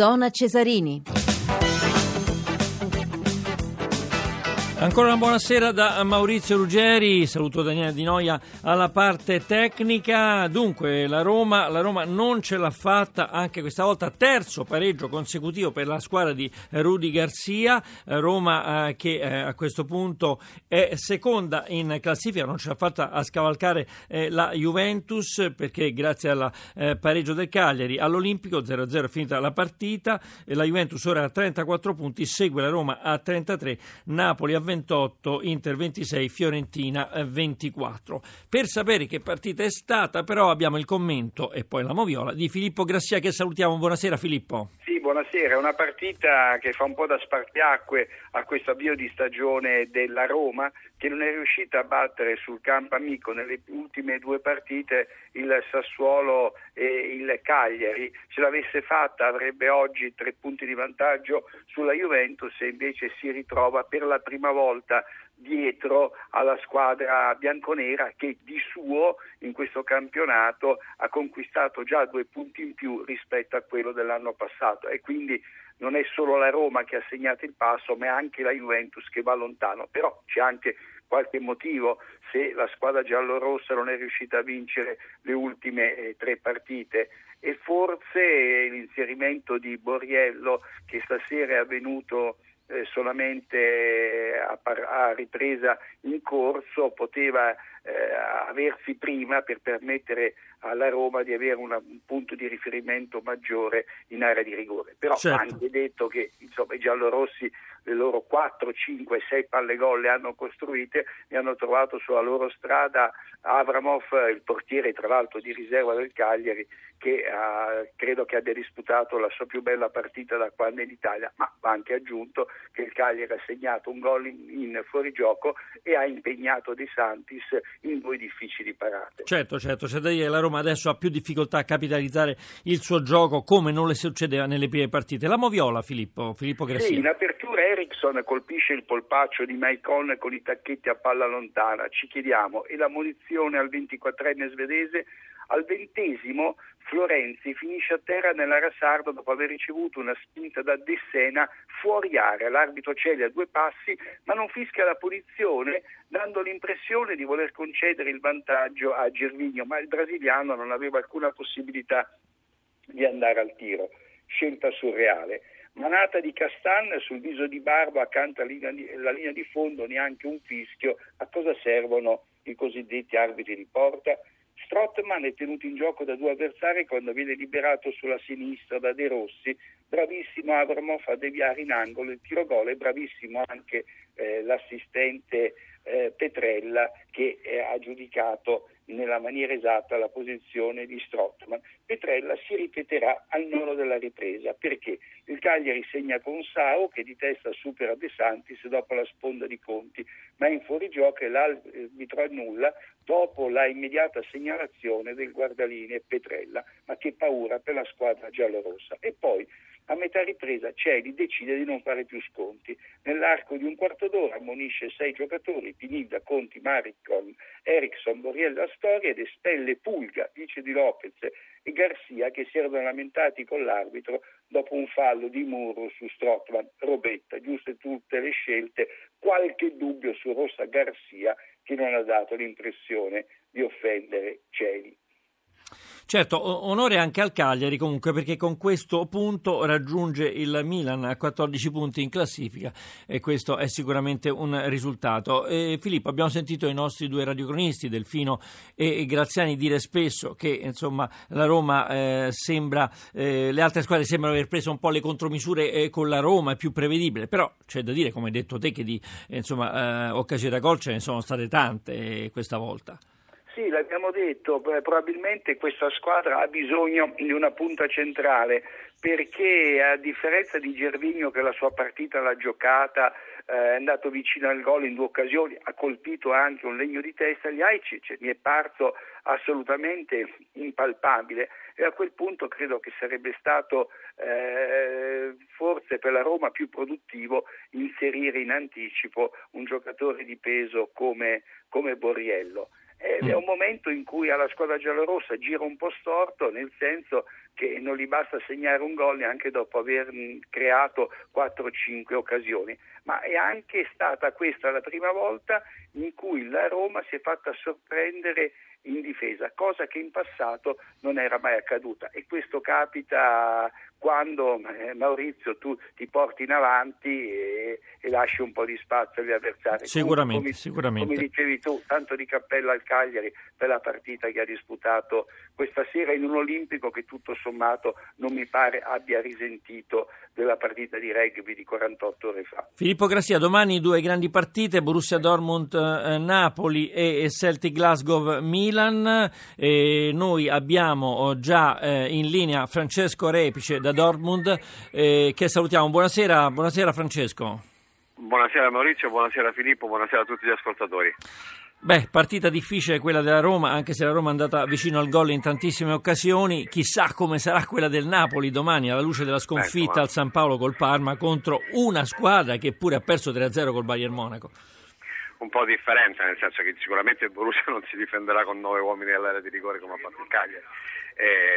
Zona Cesarini. Ancora una buonasera da Maurizio Ruggeri, saluto Daniele Di Noia alla parte tecnica. Dunque la Roma, la Roma non ce l'ha fatta anche questa volta, terzo pareggio consecutivo per la squadra di Rudy Garcia. Roma eh, che eh, a questo punto è seconda in classifica, non ce l'ha fatta a scavalcare eh, la Juventus perché grazie al eh, pareggio del Cagliari all'Olimpico 0-0 è finita la partita. la Juventus ora ha 34 punti, segue la Roma a 33, Napoli a 28, Inter 26, Fiorentina 24. Per sapere che partita è stata, però, abbiamo il commento e poi la moviola di Filippo Grassia che salutiamo. Buonasera Filippo. Sì, buonasera. Una partita che fa un po' da spartiacque a questo avvio di stagione della Roma che non è riuscita a battere sul campo amico nelle ultime due partite il Sassuolo e il Cagliari. Se l'avesse fatta avrebbe oggi tre punti di vantaggio sulla Juventus e invece si ritrova per la prima volta dietro alla squadra bianconera che di suo in questo campionato ha conquistato già due punti in più rispetto a quello dell'anno passato. E quindi non è solo la Roma che ha segnato il passo ma è anche la Juventus che va lontano. Però c'è anche qualche motivo se la squadra giallorossa non è riuscita a vincere le ultime eh, tre partite. E forse l'inserimento di Borriello che stasera è avvenuto eh, solamente a, a, ripresa in corso poteva eh, aversi prima per permettere alla Roma di avere una, un punto di riferimento maggiore in area di rigore. Però certo. anche detto che insomma, i giallorossi le loro 4, 5, 6 palle gol le hanno costruite e hanno trovato sulla loro strada Avramov, il portiere tra l'altro di riserva del Cagliari, che uh, credo che abbia disputato la sua più bella partita da quando è in Italia, ma va anche aggiunto che il Cagliari ha segnato un gol in, in fuorigioco e ha impegnato De Santis in due difficili parate. Certo, certo, c'è da dire che la Roma adesso ha più difficoltà a capitalizzare il suo gioco come non le succedeva nelle prime partite. La Moviola, Filippo, Filippo Grassi. Sì, in apertura Ericsson colpisce il polpaccio di Maicon con i tacchetti a palla lontana. Ci chiediamo, e la munizione al 24enne svedese? Al ventesimo Florenzi finisce a terra nell'area sarda dopo aver ricevuto una spinta da De Sena fuori area. L'arbitro cede a due passi ma non fischia la punizione dando l'impressione di voler concedere il vantaggio a Gervigno, ma il brasiliano non aveva alcuna possibilità di andare al tiro. Scelta surreale. Manata di Castan sul viso di Barba accanto alla linea di, fondo, neanche un fischio. A cosa servono i cosiddetti arbitri di porta? Strottman è tenuto in gioco da due avversari quando viene liberato sulla sinistra da De Rossi. Bravissimo Abramov a deviare in angolo il tiro gol e bravissimo anche eh, l'assistente eh, Petrella che eh, ha giudicato nella maniera esatta la posizione di Strottman. Petrella si ripeterà al nono della ripresa perché Cagliari segna con Sao che di testa supera De Santis dopo la sponda di Conti, ma in fuorigioco l'arbitro annulla dopo la immediata segnalazione del guardaline Petrella, ma che paura per la squadra giallorossa. E poi a metà ripresa Celi decide di non fare più sconti. Nell'arco di un quarto d'ora ammonisce sei giocatori, Pinilda, Conti, Maricon, Ericsson, Borriella Storia ed espelle Pulga, vice di Lopez e Garcia che si erano lamentati con l'arbitro dopo un fallo di Muro su Strottman. Robetta, giuste tutte le scelte, qualche dubbio su Rossa Garcia che non ha dato l'impressione di offendere Celi. Certo, onore anche al Cagliari comunque perché con questo punto raggiunge il Milan a 14 punti in classifica e questo è sicuramente un risultato. E Filippo, abbiamo sentito i nostri due radiocronisti, Delfino e Graziani, dire spesso che insomma, la Roma eh, sembra, eh, le altre squadre sembrano aver preso un po' le contromisure eh, con la Roma, è più prevedibile, però c'è da dire, come hai detto te, che di insomma, eh, occasioni da gol ce ne sono state tante eh, questa volta. Sì, l'abbiamo detto, probabilmente questa squadra ha bisogno di una punta centrale perché a differenza di Gervigno che la sua partita l'ha giocata, eh, è andato vicino al gol in due occasioni, ha colpito anche un legno di testa, gli Aicic mi è parso assolutamente impalpabile e a quel punto credo che sarebbe stato eh, forse per la Roma più produttivo inserire in anticipo un giocatore di peso come, come Borriello. Eh, è mm. un momento in cui alla squadra giallorossa gira un po' storto, nel senso che non gli basta segnare un gol neanche dopo aver mm, creato 4-5 occasioni, ma è anche stata questa la prima volta in cui la Roma si è fatta sorprendere in difesa, cosa che in passato non era mai accaduta e questo capita quando eh, Maurizio tu ti porti in avanti e, e, lasci un po' di spazio agli avversari. Sicuramente, come, sicuramente. Come dicevi tu, tanto di cappella al Cagliari per la partita che ha disputato questa sera in un Olimpico che tutto sommato non mi pare abbia risentito della partita di rugby di 48 ore fa. Filippo Grassia, domani due grandi partite, Borussia Dortmund-Napoli eh, e Celtic Glasgow-Milan. E noi abbiamo già eh, in linea Francesco Repice da Dortmund eh, che salutiamo. Buonasera, buonasera Francesco. Buonasera Maurizio, buonasera Filippo, buonasera a tutti gli ascoltatori. Beh, partita difficile quella della Roma, anche se la Roma è andata vicino al gol in tantissime occasioni. Chissà come sarà quella del Napoli domani alla luce della sconfitta ecco, al San Paolo col Parma contro una squadra che pure ha perso 3-0 col Bayern Monaco. Un po' di differenza, nel senso che sicuramente il Borussia non si difenderà con nove uomini all'area di rigore come ha fatto il Cagliari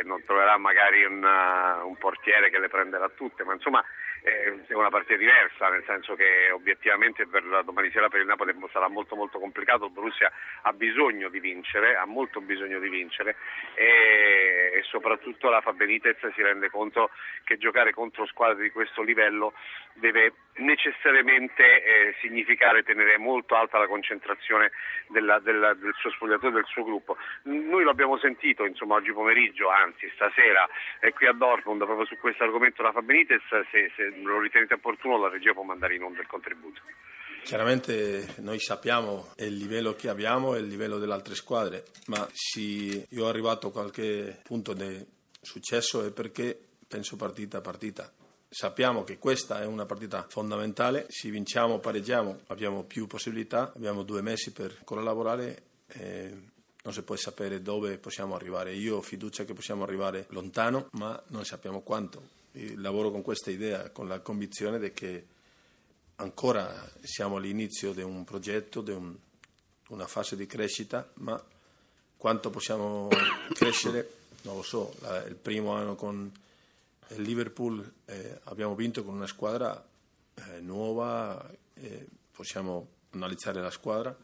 non troverà magari un, un portiere che le prenderà tutte, ma insomma eh, è una partita diversa, nel senso che obiettivamente per domani sera per il Napoli sarà molto molto complicato, il Borussia ha bisogno di vincere, ha molto bisogno di vincere e, e soprattutto la Fabenitez si rende conto che giocare contro squadre di questo livello deve necessariamente eh, significare tenere molto alta la concentrazione della, della, del suo spogliatore, del suo gruppo. Noi l'abbiamo sentito insomma, oggi pomeriggio, anzi stasera, è qui a Dortmund proprio su questo argomento la Fabenitez, se, se lo ritenete opportuno la regia può mandare in onda il contributo. Chiaramente noi sappiamo il livello che abbiamo e il livello delle altre squadre, ma se io ho arrivato a qualche punto di successo è perché penso partita a partita. Sappiamo che questa è una partita fondamentale, se vinciamo o pareggiamo abbiamo più possibilità, abbiamo due mesi per collaborare e non si può sapere dove possiamo arrivare. Io ho fiducia che possiamo arrivare lontano, ma non sappiamo quanto lavoro con questa idea, con la convinzione che ancora siamo all'inizio di un progetto, di un, una fase di crescita, ma quanto possiamo crescere non lo so. La, il primo anno con il Liverpool eh, abbiamo vinto con una squadra eh, nuova, eh, possiamo analizzare la squadra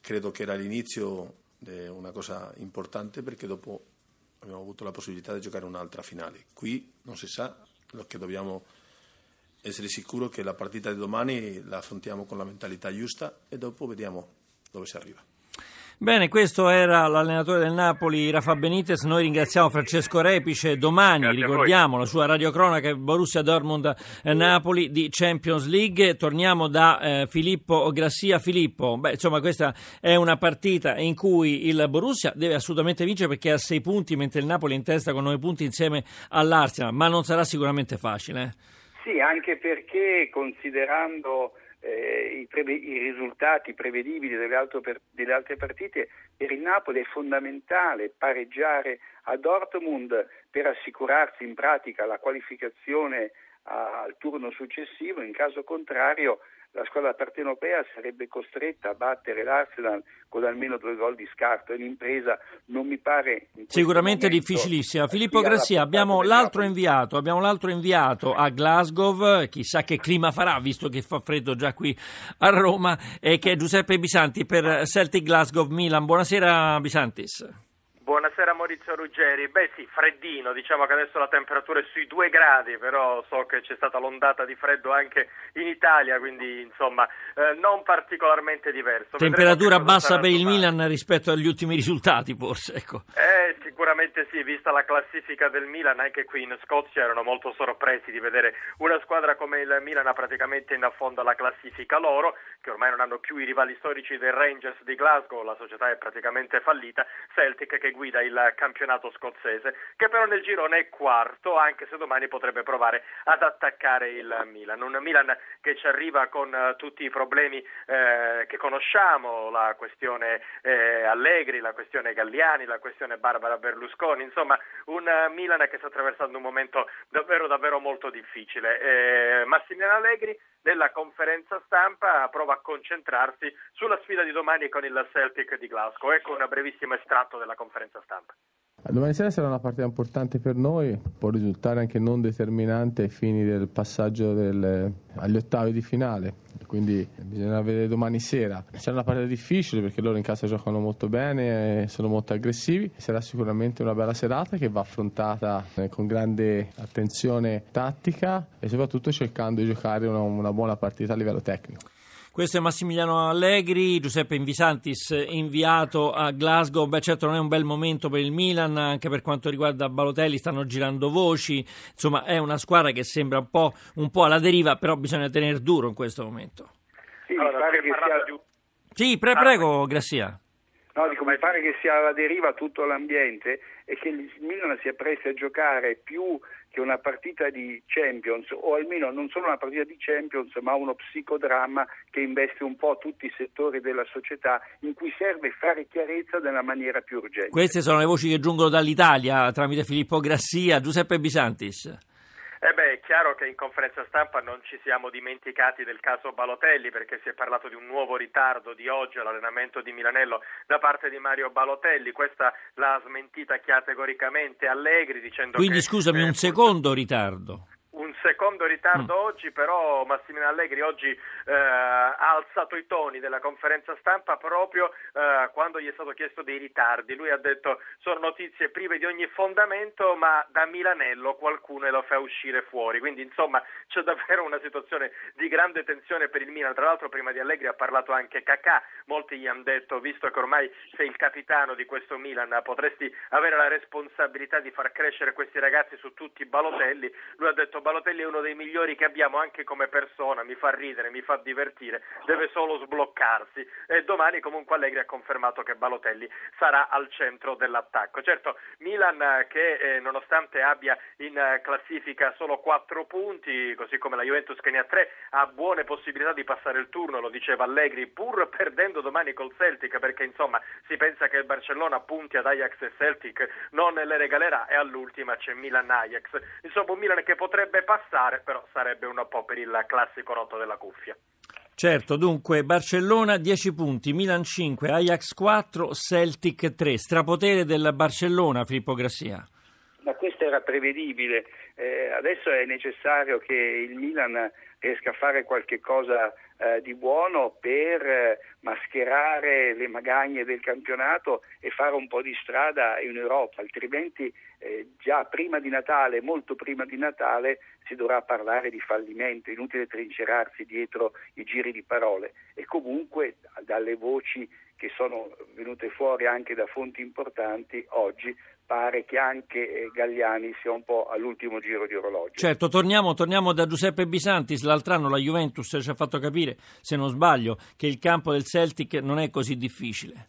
credo che era l'inizio di una cosa importante perché dopo abbiamo avuto la possibilità di giocare un'altra finale. Qui non si sa, lo che dobbiamo essere sicuri che la partita di domani la affrontiamo con la mentalità giusta e dopo vediamo dove si arriva. Bene, questo era l'allenatore del Napoli, Rafa Benitez. Noi ringraziamo Francesco Repice. Domani Grazie ricordiamo la sua radiocronaca Borussia Dortmund eh, Napoli di Champions League. Torniamo da eh, Filippo Grassia. Filippo, beh, insomma, questa è una partita in cui il Borussia deve assolutamente vincere perché ha sei punti, mentre il Napoli è in testa con nove punti insieme all'Arsenal, ma non sarà sicuramente facile. Eh? Sì, anche perché considerando eh, i, preve- i, risultati prevedibili delle, per- delle, altre partite, per il Napoli è fondamentale pareggiare a Dortmund per assicurarsi in pratica la qualificazione a- al turno successivo, in caso contrario la squadra partenopea sarebbe costretta a battere l'Arsenal con almeno due gol di scarto e l'impresa non mi pare sicuramente difficilissima. Filippo Grassia, abbiamo l'altro, inviato, abbiamo l'altro inviato a Glasgow, chissà che clima farà visto che fa freddo già qui a Roma, e che è Giuseppe Bisanti per Celtic Glasgow Milan. Buonasera Bisantis. Buonasera Maurizio Ruggeri. Beh sì, freddino, diciamo che adesso la temperatura è sui due gradi, però so che c'è stata l'ondata di freddo anche in Italia, quindi insomma eh, non particolarmente diverso. Temperatura bassa per il domani. Milan rispetto agli ultimi risultati forse, ecco. Eh, sicuramente sì, vista la classifica del Milan, anche qui in Scozia erano molto sorpresi di vedere una squadra come il Milan praticamente in affondo alla classifica loro, che ormai non hanno più i rivali storici del Rangers di Glasgow, la società è praticamente fallita, Celtic che guida il campionato scozzese, che però nel girone è quarto, anche se domani potrebbe provare ad attaccare il Milan. Un Milan che ci arriva con uh, tutti i problemi eh, che conosciamo, la questione eh, Allegri, la questione Galliani, la questione Barbara Berlusconi, insomma un Milan che sta attraversando un momento davvero davvero molto difficile. Eh, Massimiliano Allegri nella conferenza stampa prova a concentrarsi sulla sfida di domani con il Celtic di Glasgow. Ecco un brevissimo estratto della conferenza stampa. Domani sera sarà una partita importante per noi, può risultare anche non determinante ai fini del passaggio del, agli ottavi di finale, quindi bisogna vedere domani sera. Sarà una partita difficile perché loro in casa giocano molto bene, sono molto aggressivi, sarà sicuramente una bella serata che va affrontata eh, con grande attenzione tattica e soprattutto cercando di giocare una, una buona partita a livello tecnico. Questo è Massimiliano Allegri, Giuseppe Invisantis inviato a Glasgow. Beh, certo non è un bel momento per il Milan, anche per quanto riguarda Balotelli, stanno girando voci. Insomma, è una squadra che sembra un po', un po alla deriva, però bisogna tenere duro in questo momento. Sì, allora, che sia... Sì, pre- prego, Grassia. No, dico, mi pare che sia alla deriva tutto l'ambiente e che il Milan sia presto a giocare più che una partita di Champions, o almeno non solo una partita di Champions, ma uno psicodramma che investe un po' tutti i settori della società, in cui serve fare chiarezza nella maniera più urgente. Queste sono le voci che giungono dall'Italia tramite Filippo Grassia, Giuseppe Bisantis. Eh beh, è chiaro che in conferenza stampa non ci siamo dimenticati del caso Balotelli perché si è parlato di un nuovo ritardo di oggi all'allenamento di Milanello da parte di Mario Balotelli. Questa l'ha smentita categoricamente Allegri dicendo Quindi che... scusami, un secondo ritardo un secondo ritardo mm. oggi, però Massimiliano Allegri oggi eh, ha alzato i toni della conferenza stampa proprio eh, quando gli è stato chiesto dei ritardi. Lui ha detto sono notizie prive di ogni fondamento, ma da Milanello qualcuno lo fa uscire fuori. Quindi insomma c'è davvero una situazione di grande tensione per il Milan. Tra l'altro prima di Allegri ha parlato anche Kakà. Molti gli hanno detto, visto che ormai sei il capitano di questo Milan, potresti avere la responsabilità di far crescere questi ragazzi su tutti i balotelli. Lui ha detto Balotelli è uno dei migliori che abbiamo anche come persona, mi fa ridere, mi fa divertire, deve solo sbloccarsi e domani comunque Allegri ha confermato che Balotelli sarà al centro dell'attacco. Certo, Milan che eh, nonostante abbia in eh, classifica solo 4 punti, così come la Juventus che ne ha 3, ha buone possibilità di passare il turno, lo diceva Allegri, pur perdendo domani col Celtic, perché insomma si pensa che il Barcellona punti ad Ajax e Celtic, non le regalerà e all'ultima c'è Milan-Ajax. Insomma un Milan che potrebbe potrebbe passare, però sarebbe un po' per il classico rotto della cuffia. Certo, dunque Barcellona 10 punti, Milan 5, Ajax 4, Celtic 3. Strapotere del Barcellona, Filippo Grassia. Ma questo era prevedibile. Eh, adesso è necessario che il Milan riesca a fare qualche cosa eh, di buono per eh, mascherare le magagne del campionato e fare un po' di strada in Europa, altrimenti eh, già prima di Natale, molto prima di Natale, si dovrà parlare di fallimento, inutile trincerarsi dietro i giri di parole. E comunque dalle voci che sono venute fuori anche da fonti importanti oggi pare che anche eh, Galliani sia un po' all'ultimo giro di orologio. Certo, torniamo, torniamo, da Giuseppe Bisantis. L'altro anno la Juventus ci ha fatto capire, se non sbaglio, che il campo del Celtic non è così difficile.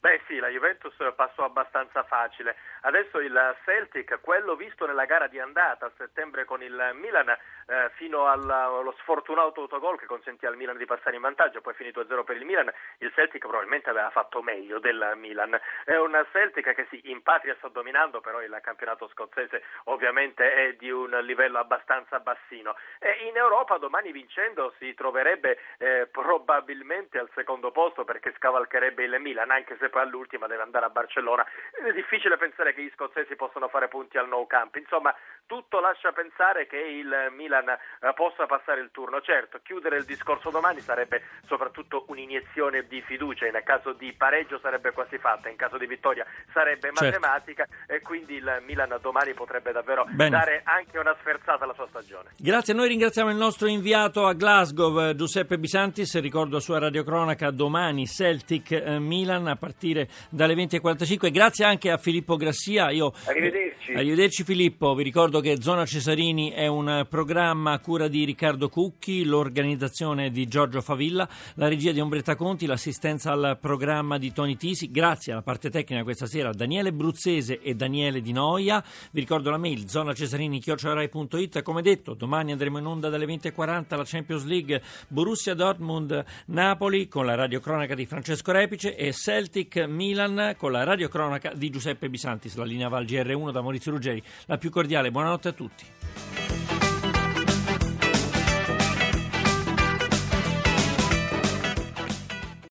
Beh sì, Juventus passò abbastanza facile. Adesso il Celtic, quello visto nella gara di andata a settembre con il Milan, eh, fino allo sfortunato autogol che consentì al Milan di passare in vantaggio, poi finito a zero per il Milan, il Celtic probabilmente aveva fatto meglio del Milan. È un Celtic che sì, in patria sta dominando, però il campionato scozzese ovviamente è di un livello abbastanza bassino. E in Europa domani vincendo si troverebbe eh, probabilmente al secondo posto perché scavalcherebbe il Milan, anche se poi all'ultima deve andare a Barcellona. È difficile pensare che gli scozzesi possano fare punti al no camp. Insomma, tutto lascia pensare che il Milan eh, possa passare il turno. Certo, chiudere il discorso domani sarebbe soprattutto un'iniezione di fiducia, in caso di pareggio sarebbe quasi fatta, in caso di vittoria sarebbe certo. matematica e quindi il Milan domani potrebbe davvero Bene. dare anche una sferzata alla sua stagione. Grazie, noi ringraziamo il nostro inviato a Glasgow, Giuseppe Bisantis, ricordo sua radiocronaca domani Celtic eh, Milan a partire partire dalle 20.45. Grazie anche a Filippo Grassia. Io, arrivederci. Eh, arrivederci Filippo, vi ricordo ricordo che Zona Cesarini è un programma a cura di Riccardo Cucchi, l'organizzazione di Giorgio Favilla, la regia di Ombretta Conti, l'assistenza al programma di Toni Tisi. Grazie alla parte tecnica questa sera Daniele Bruzzese e Daniele Di Noia. Vi ricordo la mail zonacesarini.it. Come detto, domani andremo in onda dalle 20.40 la Champions League Borussia Dortmund Napoli con la radiocronaca di Francesco Repice e Celtic Milan con la radiocronaca di Giuseppe Bisantis. La linea Val GR1 da Maurizio Ruggeri. La più cordiale Buonanotte a tutti.